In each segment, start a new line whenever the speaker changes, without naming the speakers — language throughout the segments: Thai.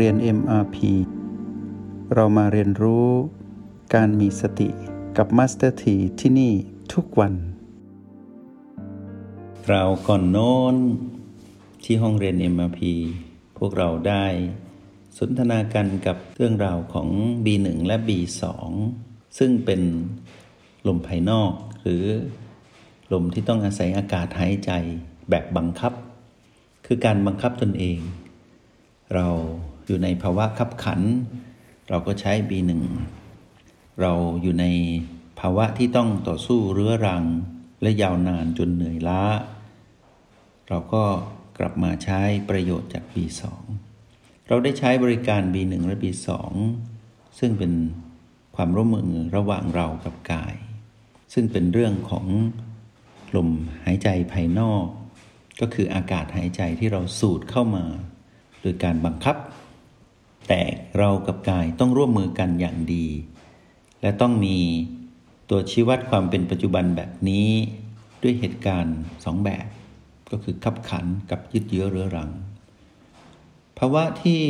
เรียน MRP เรามาเรียนรู้การมีสติกับ Master T ที่ที่นี่ทุกวัน
เราก่อนโน้น ที่ห้องเรียน MRP พวกเราได้สนทนากันกับเรื่องราวของ B1 และ B2 ซึ่งเป็นลมภายนอกหรือลมที่ต้องอาศัยอากาศหายใจแบบบังคับ คือการบังคับตนเอง เรา อยู่ในภาวะขับขัน เราก็ใช้ B1 เราอยู่ในภาวะที่ต้องต่อสู้เรื้อรัง และยาวนานจนเหนื่อยล้า เราก็กลับมาใช้ประโยชน์จาก B2 เราได้ใช้บริการ B1 และ B2 ซึ่งเป็นความร่วมมือระหว่างเรากับกาย ซึ่งเป็นเรื่องของลมหายใจภายนอก ก็คืออากาศหายใจที่เราสูดเข้ามา โดยการบังคับ แต่เรากับกายต้องร่วมมือกันอย่างดี และต้องมีตัวชี้วัดความเป็นปัจจุบันแบบนี้ด้วยเหตุการณ์สองแบบ ก็คือขับขันกับยึดเยื้อเรื้อรัง ภาวะที่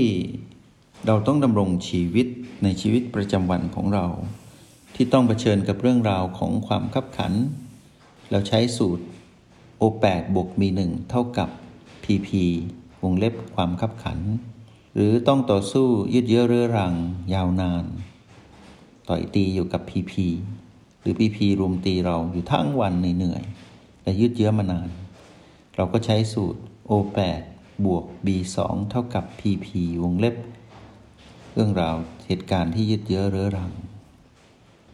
เราต้องดำรงชีวิตในชีวิตประจำวันของเรา ที่ต้องเผชิญกับเรื่องราวของความขับขัน เราใช้สูตร O8 บวก B1 เท่ากับ PP วงเล็บความขับขัน หรือต้องต่อสู้ยืดเยื้อเรื้อรัง ยาวนาน ต่อยตีอยู่กับ PP หรือ PP รุมตีเราอยู่ทั้งวันเหนื่อยและยืดเยื้อมานาน เราก็ใช้สูตร O8 บวก B2 เท่ากับ PP วงเล็บ เรื่องราวเหตุการณ์ที่ยืดเยื้อเรื้อรัง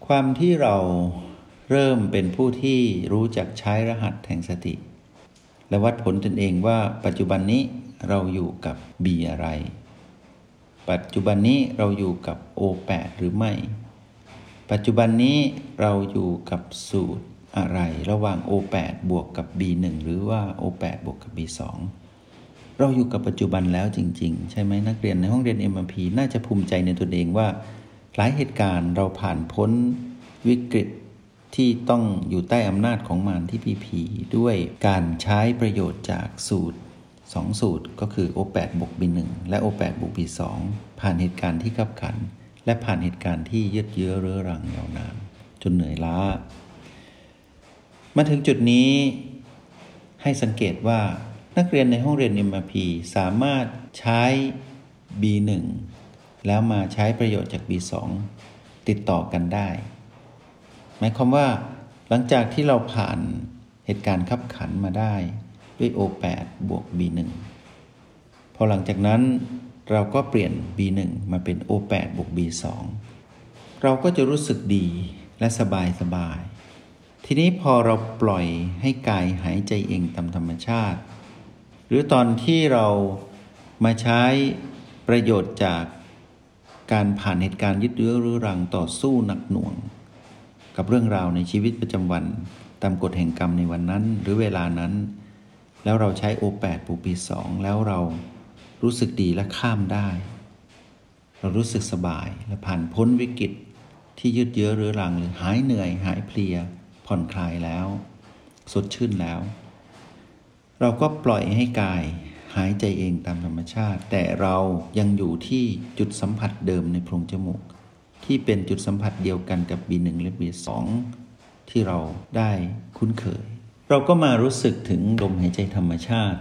ความที่เราเริ่มเป็นผู้ที่รู้จักใช้รหัสแห่งสติ และวัดผลตนเองว่าปัจจุบันนี้เราอยู่กับ B อะไร ปัจจุบันนี้เราอยู่กับ O8 หรือไม่ ปัจจุบันนี้เราอยู่กับสูตรอะไรระหว่าง O8 บวกกับ B1 หรือว่า O8 บวกกับ B2 เราอยู่กับปัจจุบันแล้วจริง ๆ ใช่ไหมนักเรียนในห้องเรียน MRP น่าจะภูมิใจในตนเองว่า หลายเหตุการณ์เราผ่านพ้นวิกฤตที่ต้องอยู่ใต้อำนาจของมารที่พีพีด้วยการใช้ประโยชน์จากสูตร 2 สูตรก็คือ O8 บวก B1 และ O8 บวก B2 ผ่านเหตุการณ์ที่ขับขัน และผ่านเหตุการณ์ที่ยืดเยื้อเรื้อรังยาวนาน จนเหนื่อยล้า มาถึงจุดนี้ ให้สังเกตว่านักเรียนในห้องเรียน MRP สามารถใช้ B1 แล้วมาใช้ประโยชน์จาก B2 ติดต่อกันได้ หมายความว่า หลังจากที่เราผ่านเหตุการณ์ขับขันมาได้ ด้วย O8 บวก B1 พอหลังจากนั้นเราก็เปลี่ยน B1 มาเป็น O8 บวก B2 เราก็จะรู้สึกดีและสบายสบาย ทีนี้พอเราปล่อยให้กายหายใจเองตามธรรมชาติ หรือตอนที่เรามาใช้ประโยชน์จากการผ่านเหตุการณ์ยึดเรื้อรื้อรังต่อสู้หนักหน่วง กับเรื่องราวในชีวิตประจำวัน ตามกฎแห่งกรรมในวันนั้น หรือเวลานั้น แล้วเราใช้โอแปดปูปีสองแล้วเรารู้สึกดีและข้ามได้ เรารู้สึกสบายและผ่านพ้นวิกฤตที่ยืดเยื้อเรื้อรังหรือหายเหนื่อยหายเพลีย ผ่อนคลายแล้ว สดชื่นแล้ว เราก็ปล่อยให้กายหายใจเองตามธรรมชาติ แต่เรายังอยู่ที่จุดสัมผัสเดิมในโพรงจมูก ที่เป็นจุดสัมผัสเดียวกันกับ B1 และ B2 ที่เราได้คุ้นเคย เราก็มารู้สึกถึงลมหายใจธรรมชาติ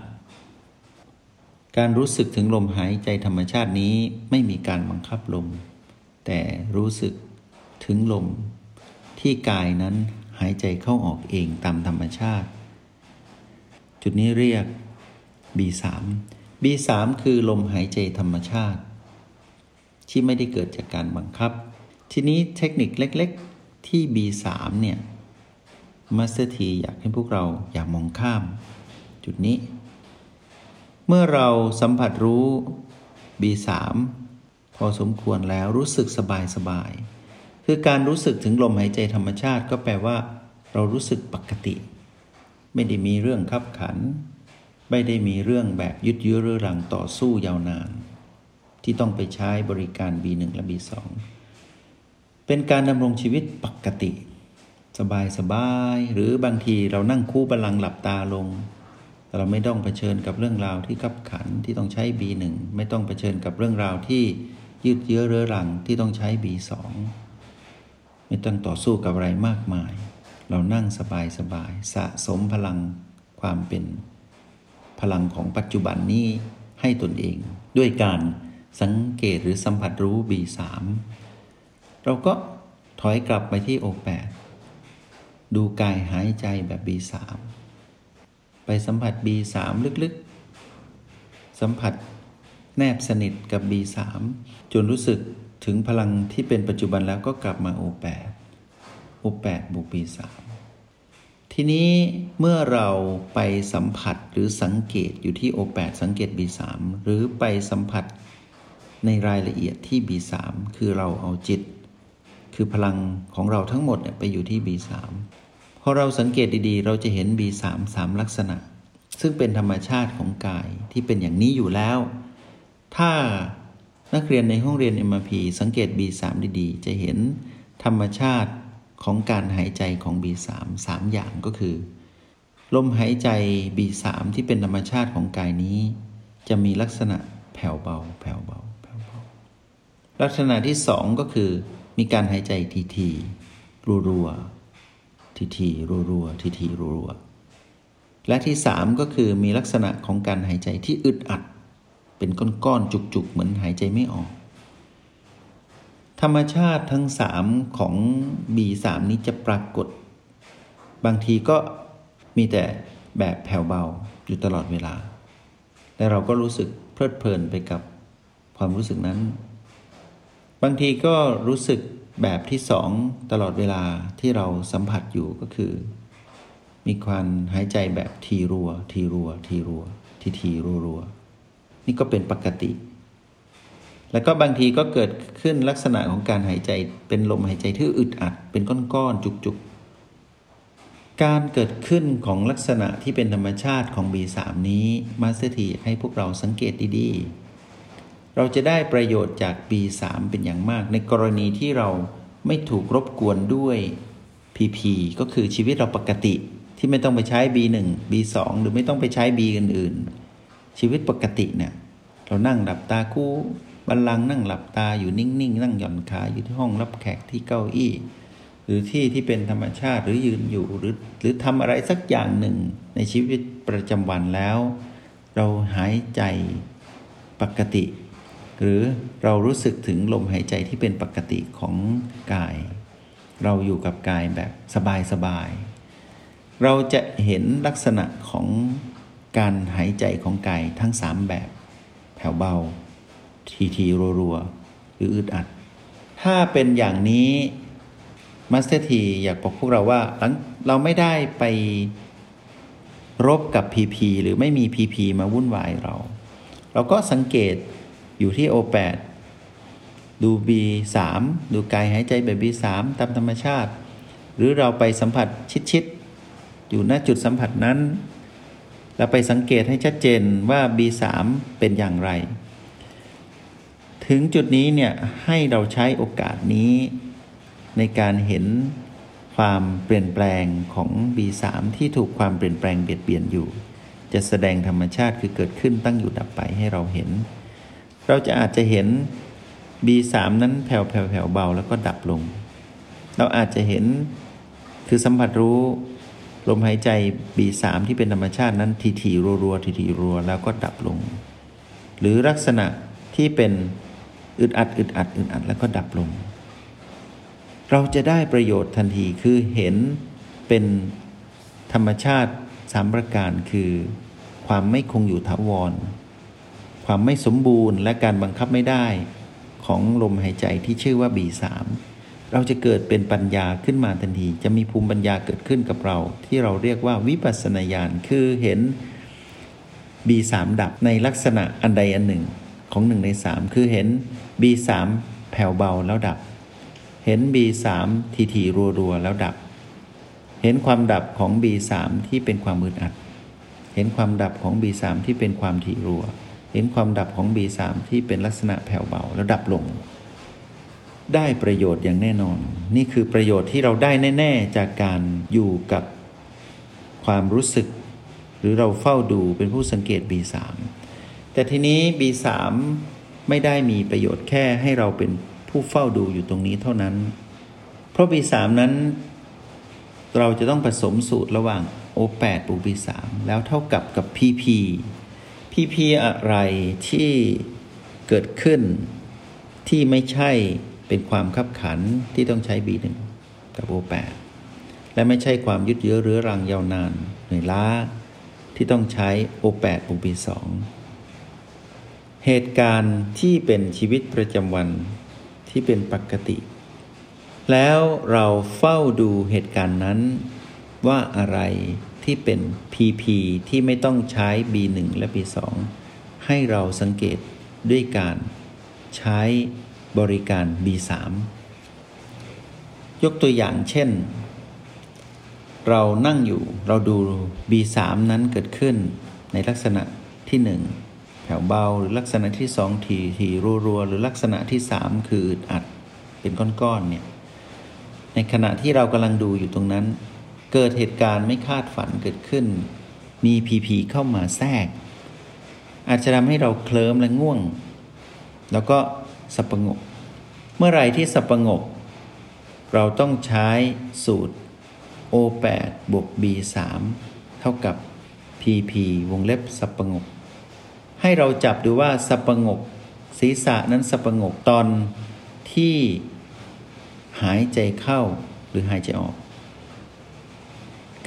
การรู้สึกถึงลมหายใจธรรมชาตินี้ไม่มีการบังคับลม แต่รู้สึกถึงลม ที่กายนั้นหายใจเข้าออกเองตามธรรมชาติ จุดนี้เรียก B3 B3 คือลมหายใจธรรมชาติ ที่ไม่ได้เกิดจากการบังคับ ทีนี้เทคนิคเล็ก ๆ ที่ B3 เนี่ย Master T อยากให้พวกเราอย่ามองข้าม จุดนี้ เมื่อเราสัมผัสรู้ B3 พอสมควรแล้วรู้สึกสบายสบาย คือการรู้สึกถึงลมหายใจธรรมชาติก็แปลว่า เรารู้สึกปกติ ไม่ได้มีเรื่องคับขัน ไม่ได้มีเรื่องแบบยึดยื้อเรื้อรังต่อสู้ยาวนาน ที่ต้องไปใช้บริการ B1 และ B2 เป็นการดำรงชีวิตปกติ สบายสบาย หรือบางทีเรานั่งคู่บัลลังก์หลับตาลง เราไม่ต้องเผชิญกับเรื่องราวที่ขับขันที่ต้องใช้ B1 ไม่ต้องเผชิญกับเรื่องราวที่ยืดเยื้อเรื้อรังที่ต้องใช้ B2 ไม่ต้องต่อสู้กับอะไรมากมาย เรานั่งสบายสบายสะสมพลังความเป็นพลังของปัจจุบันนี้ให้ตนเอง ด้วยการสังเกตหรือสัมผัสรู้ B3 เราก็ถอยกลับไปที่ O8 ดูกายหายใจแบบ B3 ไปสัมผัส B3 ลึกๆ สัมผัสแนบสนิทกับ B3 จนรู้สึกถึงพลังที่เป็นปัจจุบันแล้วก็กลับมา O8 O8 บวก B3 ทีนี้เมื่อเราไปสัมผัสหรือสังเกตอยู่ที่ O8 สังเกต B3 หรือไปสัมผัสในรายละเอียดที่ B3 คือเราเอาจิต คือพลังของเราทั้งหมดไปอยู่ที่ B3 พอเราสังเกตดีๆ เราจะเห็น B3 สามลักษณะ ซึ่งเป็นธรรมชาติของกายที่เป็นอย่างนี้อยู่แล้ว ถ้านักเรียนในห้องเรียน MRP สังเกต B3 ดีๆ จะเห็นธรรมชาติของการหายใจของ B3 3อย่างก็คือ ลมหายใจ B3 ที่เป็นธรรมชาติของกายนี้ จะมีลักษณะแผ่วเบา แผ่วเบาแผ่วเบา ลักษณะที่สองก็คือ มีการหายใจทีทีรัวรัว ทีทีรัวรัวทีทีรัวรัวและที่สามก็คือมีลักษณะของการหายใจที่อึดอัด เป็นก้อนๆจุกๆ เหมือนหายใจไม่ออก ธรรมชาติทั้งสามของ B3 นี้จะปรากฏ บางทีก็มีแต่แบบแผ่วเบาอยู่ตลอดเวลา และเราก็รู้สึกเพลิดเพลินไปกับความรู้สึกนั้น บางทีก็รู้สึก แบบที่สองตลอดเวลาที่เราสัมผัสอยู่ก็คือ มีความหายใจแบบถี่รัว ถี่รัว ถี่รัว ถี่ถี่รัวรัวนี่ก็เป็นปกติ แล้วก็บางทีก็เกิดขึ้นลักษณะของการหายใจเป็นลมหายใจที่อึดอัด เป็นก้อนๆจุกๆ การเกิดขึ้นของลักษณะที่เป็นธรรมชาติของ B3 นี้ Master T ให้พวกเราสังเกตดีๆ เราจะได้ประโยชน์จาก B3 เป็นอย่างมาก ในกรณีที่เราไม่ถูกรบกวนด้วย PP ก็คือชีวิตเราปกติที่ไม่ต้องไปใช้ B1 B2 หรือไม่ต้องไปใช้ B อื่นๆ ชีวิตปกติเนี่ยเรานั่งหลับตาคู่บัลลังก์นั่งหลับตาอยู่นิ่งๆ นั่งหย่อนขาอยู่ที่ห้องรับแขกที่เก้าอี้ หรือที่ที่เป็นธรรมชาติหรือยืนอยู่หรือหรือทำอะไรสักอย่างหนึ่งในชีวิตประจำวันแล้ว เราหายใจปกติ หรือเรารู้สึกถึงลมหายใจที่เป็นปกติของกาย เราอยู่กับกายแบบสบายๆ เราจะเห็นลักษณะของการหายใจของกายทั้งสามแบบ แผ่วเบา ถี่ถี่รัวๆ หรืออึดอัด ถ้าเป็นอย่างนี้ Master T อยากบอกพวกเราว่าหลังเราไม่ได้ไปรบกับ PP หรือไม่มี PP มาวุ่นวายเรา เราก็สังเกต อยู่ที่ O8 ดู B3 ดูกายหายใจแบบ B3 ตามธรรมชาติ หรือเราไปสัมผัสชิดๆ อยู่ณจุดสัมผัสนั้นแล้วไปสังเกตให้ชัดเจนว่า B3 เป็นอย่างไร ถึงจุดนี้เนี่ยให้เราใช้โอกาสนี้ในการเห็นความเปลี่ยนแปลงของ B3 ที่ถูกความเปลี่ยนแปลงเบียดเบียนอยู่ จะแสดงธรรมชาติคือเกิดขึ้นตั้งอยู่ดับไปให้เราเห็น เราจะอาจจะเห็น B3 นั้นแผ่วแผ่วแผ่วเบาแล้วก็ดับลง เราอาจจะเห็นคือสัมผัสรู้ลมหายใจ B3 ที่เป็นธรรมชาตินั้นทีทีรัวรัวทีทีรัวแล้วก็ดับลง หรือลักษณะที่เป็นอึดอัดอึดอัดอึดอัดแล้วก็ดับลง เราจะได้ประโยชน์ทันทีคือเห็นเป็นธรรมชาติสามประการคือ ความไม่คงอยู่ถาวร ความไม่สมบูรณ์ และการบังคับไม่ได้ของลมหายใจที่ชื่อว่า B3 เราจะเกิดเป็นปัญญาขึ้นมาทันที จะมีภูมิปัญญาเกิดขึ้นกับเรา ที่เราเรียกว่าวิปัสสนาญาณคือเห็น B3 ดับในลักษณะอันใดอันหนึ่งของหนึ่งในสามคือเห็น B3 แผ่วเบาแล้วดับ เห็น B3 ทีทีรัวๆ แล้วดับ เห็นความดับของ B3 ที่เป็นความมืดอัด เห็นความดับของ B3 ที่เป็นความถี่รัว เห็นความดับของ B3 ที่เป็นลักษณะแผ่วเบาแล้วดับลง ได้ประโยชน์อย่างแน่นอน นี่คือประโยชน์ที่เราได้แน่ ๆ จากการอยู่กับความรู้สึก หรือเราเฝ้าดูเป็นผู้สังเกต B3 แต่ทีนี้ B3 ไม่ได้มีประโยชน์แค่ให้เราเป็นผู้เฝ้าดูอยู่ตรงนี้เท่านั้น เพราะ B3 นั้น เราจะต้องผสมสูตรระหว่าง O8 บวก B3 แล้วเท่ากับกับ PP PP อะไรที่เกิดขึ้นที่ไม่ใช่เป็นความขับขันที่ต้องใช้ B1 กับ O8 และไม่ใช่ความยึดเยื้อเรื้อรังยาวนานเหนื่อยล้าที่ต้องใช้ O8 บวก B2 เหตุการณ์ที่เป็นชีวิตประจำวันที่เป็นปกติ แล้วเราเฝ้าดูเหตุการณ์นั้นว่าอะไร ที่เป็น PP ที่ไม่ต้องใช้ B1 และ B2 ให้เราสังเกตด้วยการใช้บริการ B3 ยกตัวอย่างเช่น เรานั่งอยู่เราดู B3 นั้นเกิดขึ้นในลักษณะที่ 1 แผ่วเบาหรือลักษณะที่ 2 ทีทีรัวๆ หรือลักษณะที่ 3 คืออึดอัดเป็นก้อนๆเนี่ยในขณะที่เรากำลังดูอยู่ตรงนั้น เกิดเหตุการณ์ไม่คาดฝันเกิดขึ้น มีพีพีเข้ามาแทรก อาจจะทำให้เราเคลิ้มและง่วง แล้วก็สับประงก เมื่อไรที่สับประงก เราต้องใช้สูตร O8 บวก B3 เท่ากับ PP วงเล็บสับประงก ให้เราจับดูว่าสับประงก ศีรษะนั้นสับประงกตอนที่หายใจเข้าหรือหายใจออก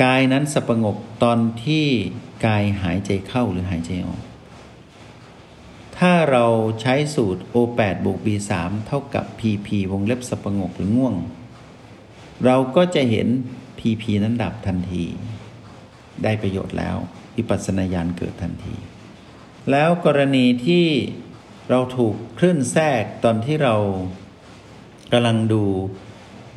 กายนั้นสับปงกตอนที่กายหายใจเข้าหรือหายใจออก ถ้าเราใช้สูตร O8 บวก B3 เท่ากับ PP วงเล็บสับปงกหรือง่วง เราก็จะเห็น PP นั้นดับทันที ได้ประโยชน์แล้ววิปัสสนาญาณเกิดทันที แล้วกรณีที่เราถูกคลื่นแทรกตอนที่เรากำลังดู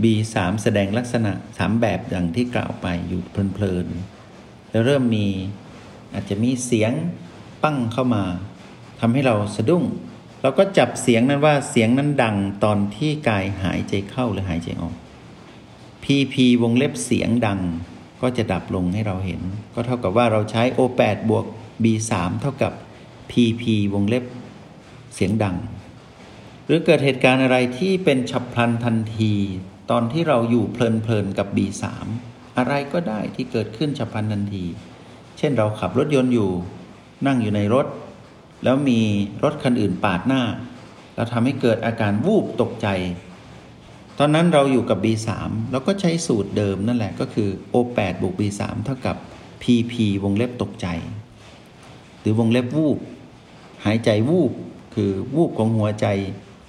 B3 แสดงลักษณะสามแบบอย่างที่กล่าวไปอยู่เพลินๆ แล้วเริ่มมีอาจจะมีเสียงปั้งเข้ามาทำให้เราสะดุ้ง เราก็จับเสียงนั้นว่าเสียงนั้นดังตอนที่กายหายใจเข้าหรือหายใจออก PP วงเล็บเสียงดังก็จะดับลงให้เราเห็น ก็เท่ากับว่าเราใช้ O8 บวก B3 เท่ากับ PP วงเล็บเสียงดัง หรือเกิดเหตุการณ์อะไรที่เป็นฉับพลันทันที ตอนที่เราอยู่เพลินๆกับ B3 อะไรก็ได้ที่เกิดขึ้นฉับพลันทันที เช่นเราขับรถยนต์อยู่ นั่งอยู่ในรถ แล้วมีรถคันอื่นปาดหน้าแล้วทำให้เกิดอาการวูบตกใจ ตอนนั้นเราอยู่กับ B3 เราก็ใช้สูตรเดิมนั่นแหละก็คือ O8 บวก B3 เท่ากับ PP วงเล็บตกใจ หรือวงเล็บวูบ หายใจวูบ คือวูบของหัวใจ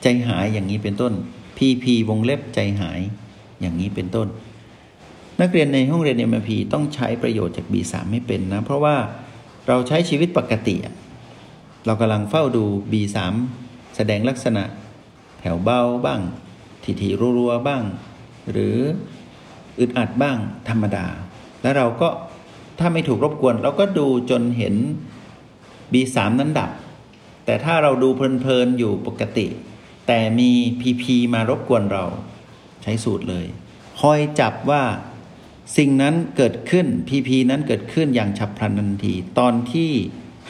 ใจหายอย่างนี้เป็นต้น PP วงเล็บใจหายอย่างนี้เป็นต้น นักเรียนในห้องเรียน MP ต้องใช้ประโยชน์จาก B3 ไม่เป็นนะ เพราะว่าเราใช้ชีวิตปกติ เรากำลังเฝ้าดู B3 แสดงลักษณะแถวเบาบ้าง ทีทีรัวๆบ้าง หรืออึดอัดบ้างธรรมดา แล้วเราก็ถ้าไม่ถูกรบกวน เราก็ดูจนเห็น B3 นั้นดับ แต่ถ้าเราดูเพลินๆอยู่ปกติ แต่มี PP มารบกวนเราใช้สูตรเลย คอยจับว่าสิ่งนั้นเกิดขึ้น PP นั้นเกิดขึ้นอย่างฉับพลันทันที ตอนที่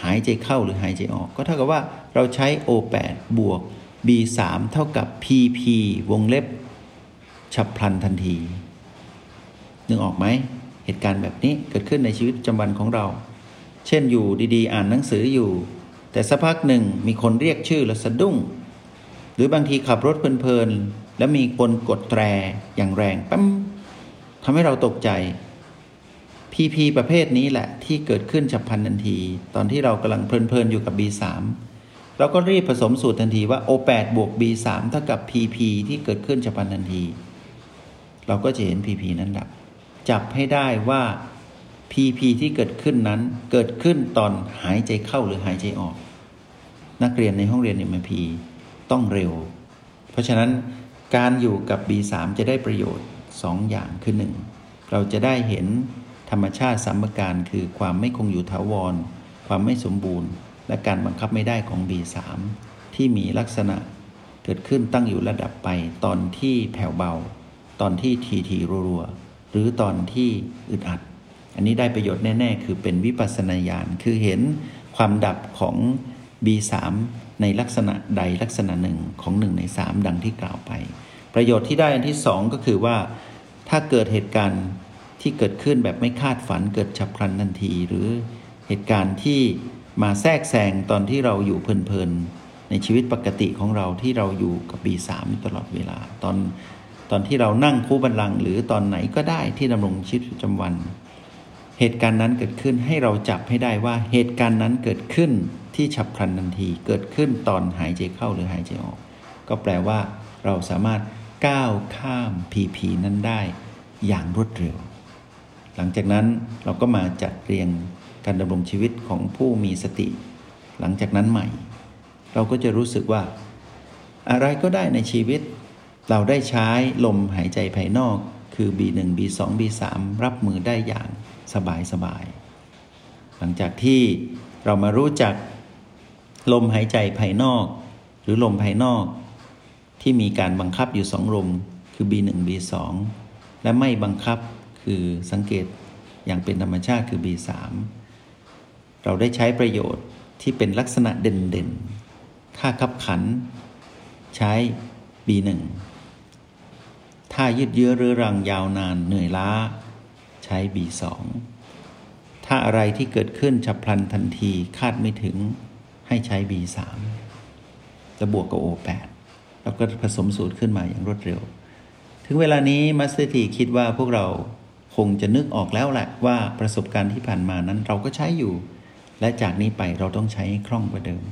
หายใจเข้าหรือหายใจออก ก็เท่ากับว่าเราใช้ O8 บวก B3 เท่ากับ PP วงเล็บ ฉับพลันทันที นึกออกไหม เหตุการณ์แบบนี้เกิดขึ้นในชีวิตประจำวันของเรา เช่นอยู่ดีๆ อ่านหนังสืออยู่ แต่สักพักหนึ่งมีคนเรียกชื่อแล้วสะดุ้ง หรือบางทีขับรถเพลินๆ แล้วมีคนกดแตรอย่างแรงปั๊มทำให้เราตกใจ PP ประเภทนี้แหละที่เกิดขึ้นฉับพลันทันที ตอนที่เรากำลังเพลินๆ อยู่กับ B3 เราก็รีบผสมสูตรทันทีว่า O8 บวก B3 เท่ากับ PP ที่เกิดขึ้นฉับพลันทันที เราก็จะเห็น PP นั้นดับ จับให้ได้ว่า PP ที่เกิดขึ้นนั้นเกิดขึ้นตอนหายใจเข้าหรือหายใจออก นักเรียนในห้องเรียน MP ต้องเร็ว เพราะฉะนั้นการอยู่กับ B3 จะได้ประโยชน์2อย่างคือ 1. เราจะได้เห็นธรรมชาติสัมการคือความไม่คงอยู่ถาวร ความไม่สมบูรณ์ และการบังคับไม่ได้ของ B3 ที่มีลักษณะเกิดขึ้นตั้งอยู่ระดับไปตอนที่แผ่วเบา ตอนที่ทีทีรัวๆหรือตอนที่อึดอัด อันนี้ได้ประโยชน์แน่ ๆ คือเป็นวิปัสสนาญาณคือเห็นความดับของ B3 ในลักษณะใดลักษณะหนึ่งของหนึ่งในสามดังที่กล่าวไป ประโยชน์ที่ได้อันที่สองก็คือว่า ถ้าเกิดเหตุการณ์ที่เกิดขึ้นแบบไม่คาดฝันเกิดฉับพลันทันที หรือเหตุการณ์ที่มาแทรกแซงตอนที่เราอยู่เพลินๆในชีวิตปกติของเราที่เราอยู่กับ B3 ตลอดเวลา ตอนตอนที่เรานั่งคู่บันลัง หรือตอนไหนก็ได้ที่ดำรงชีวิตประจำวัน เหตุการณ์นั้นเกิดขึ้นให้เราจับให้ได้ว่าเหตุการณ์นั้นเกิดขึ้น ที่ฉับพลันทันทีเกิดขึ้นตอนหายใจเข้าหรือหายใจออก ก็แปลว่าเราสามารถก้าวข้ามผีผีนั้นได้อย่างรวดเร็ว หลังจากนั้นเราก็มาจัดเรียงการดำรงชีวิตของผู้มีสติ หลังจากนั้นใหม่ เราก็จะรู้สึกว่า อะไรก็ได้ในชีวิต เราได้ใช้ลมหายใจภายนอกคือ B1 B2 B3 รับมือได้อย่างสบายสบาย หลังจากที่เรามารู้จัก ลมหายใจภายนอก หรือลมภายนอก ที่มีการบังคับอยู่สองลมคือ B1 B2 และไม่บังคับคือสังเกตอย่างเป็นธรรมชาติคือ B3 เราได้ใช้ประโยชน์ที่เป็นลักษณะเด่นๆถ้าขับขัน ใช้ B1 ถ้ายืดเยื้อเรื้อรังยาวนานเหนื่อยล้า ใช้ B2 ถ้าอะไรที่เกิดขึ้นฉับพลันทันทีคาดไม่ถึง ให้ใช้ B3 จะบวกกับ O8 แล้วก็ผสมสูตรขึ้นมาอย่างรวดเร็ว ถึงเวลานี้ Master T คิดว่าพวกเราคงจะนึกออกแล้วแหละว่าประสบการณ์ที่ผ่านมานั้นเราก็ใช้อยู่ และจากนี้ไปเราต้องใช้คล่องกว่าเดิม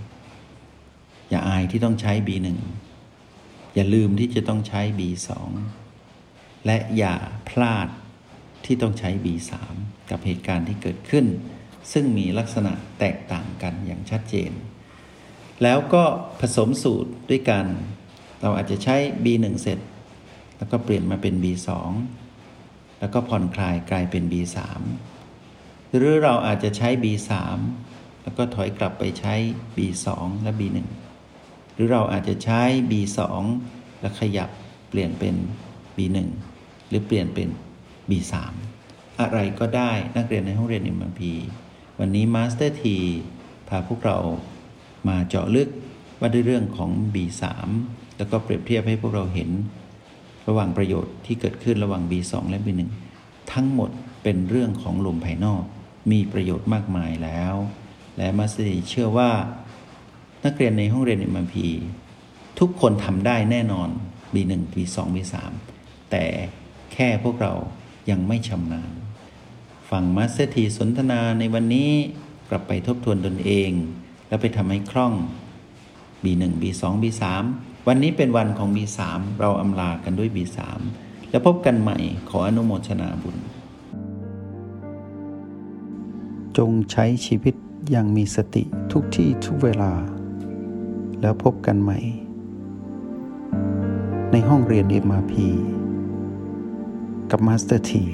อย่าอายที่ต้องใช้ B1 อย่าลืมที่จะต้องใช้ B2 และอย่าพลาดที่ต้องใช้ B3 กับเหตุการณ์ที่เกิดขึ้น ซึ่งมีลักษณะแตกต่างกันอย่างชัดเจน แล้วก็ผสมสูตรด้วยกัน เราอาจจะใช้ B1 เสร็จ แล้วก็เปลี่ยนมาเป็น B2 แล้วก็ผ่อนคลายกลายเป็น B3 หรือเราอาจจะใช้ B3 แล้วก็ถอยกลับไปใช้ B2 และ B1 หรือเราอาจจะใช้ B2 แล้วขยับเปลี่ยนเป็น B1 หรือเปลี่ยนเป็น B3 อะไรก็ได้นักเรียนในห้องเรียน MP วันนี้ Master T พาพวกเรามาเจาะลึกว่าด้วยเรื่องของ B3 แล้วก็เปรียบเทียบให้พวกเราเห็น ระหว่างประโยชน์ที่เกิดขึ้นระหว่าง B2 และ B1 ทั้งหมดเป็นเรื่องของลมภายนอก มีประโยชน์มากมายแล้ว และ Master T เชื่อว่า นักเรียนในห้องเรียน MP ทุกคนทำได้แน่นอน B1 B2 B3 แต่แค่พวกเรายังไม่ชำนาญ ฟัง Master T สนทนาในวันนี้กลับไปทบทวนตนเอง แล้วไปทำให้คล่อง B1 B2 B3 วันนี้เป็นวันของ B3 เราอำลากันด้วย B3 แล้วพบกันใหม่ขออนุโมทนาบุญ
จงใช้ชีวิตอย่างมีสติทุกที่ทุกเวลา แล้วพบกันใหม่ ในห้องเรียน MRP กับมาสเตอร์ที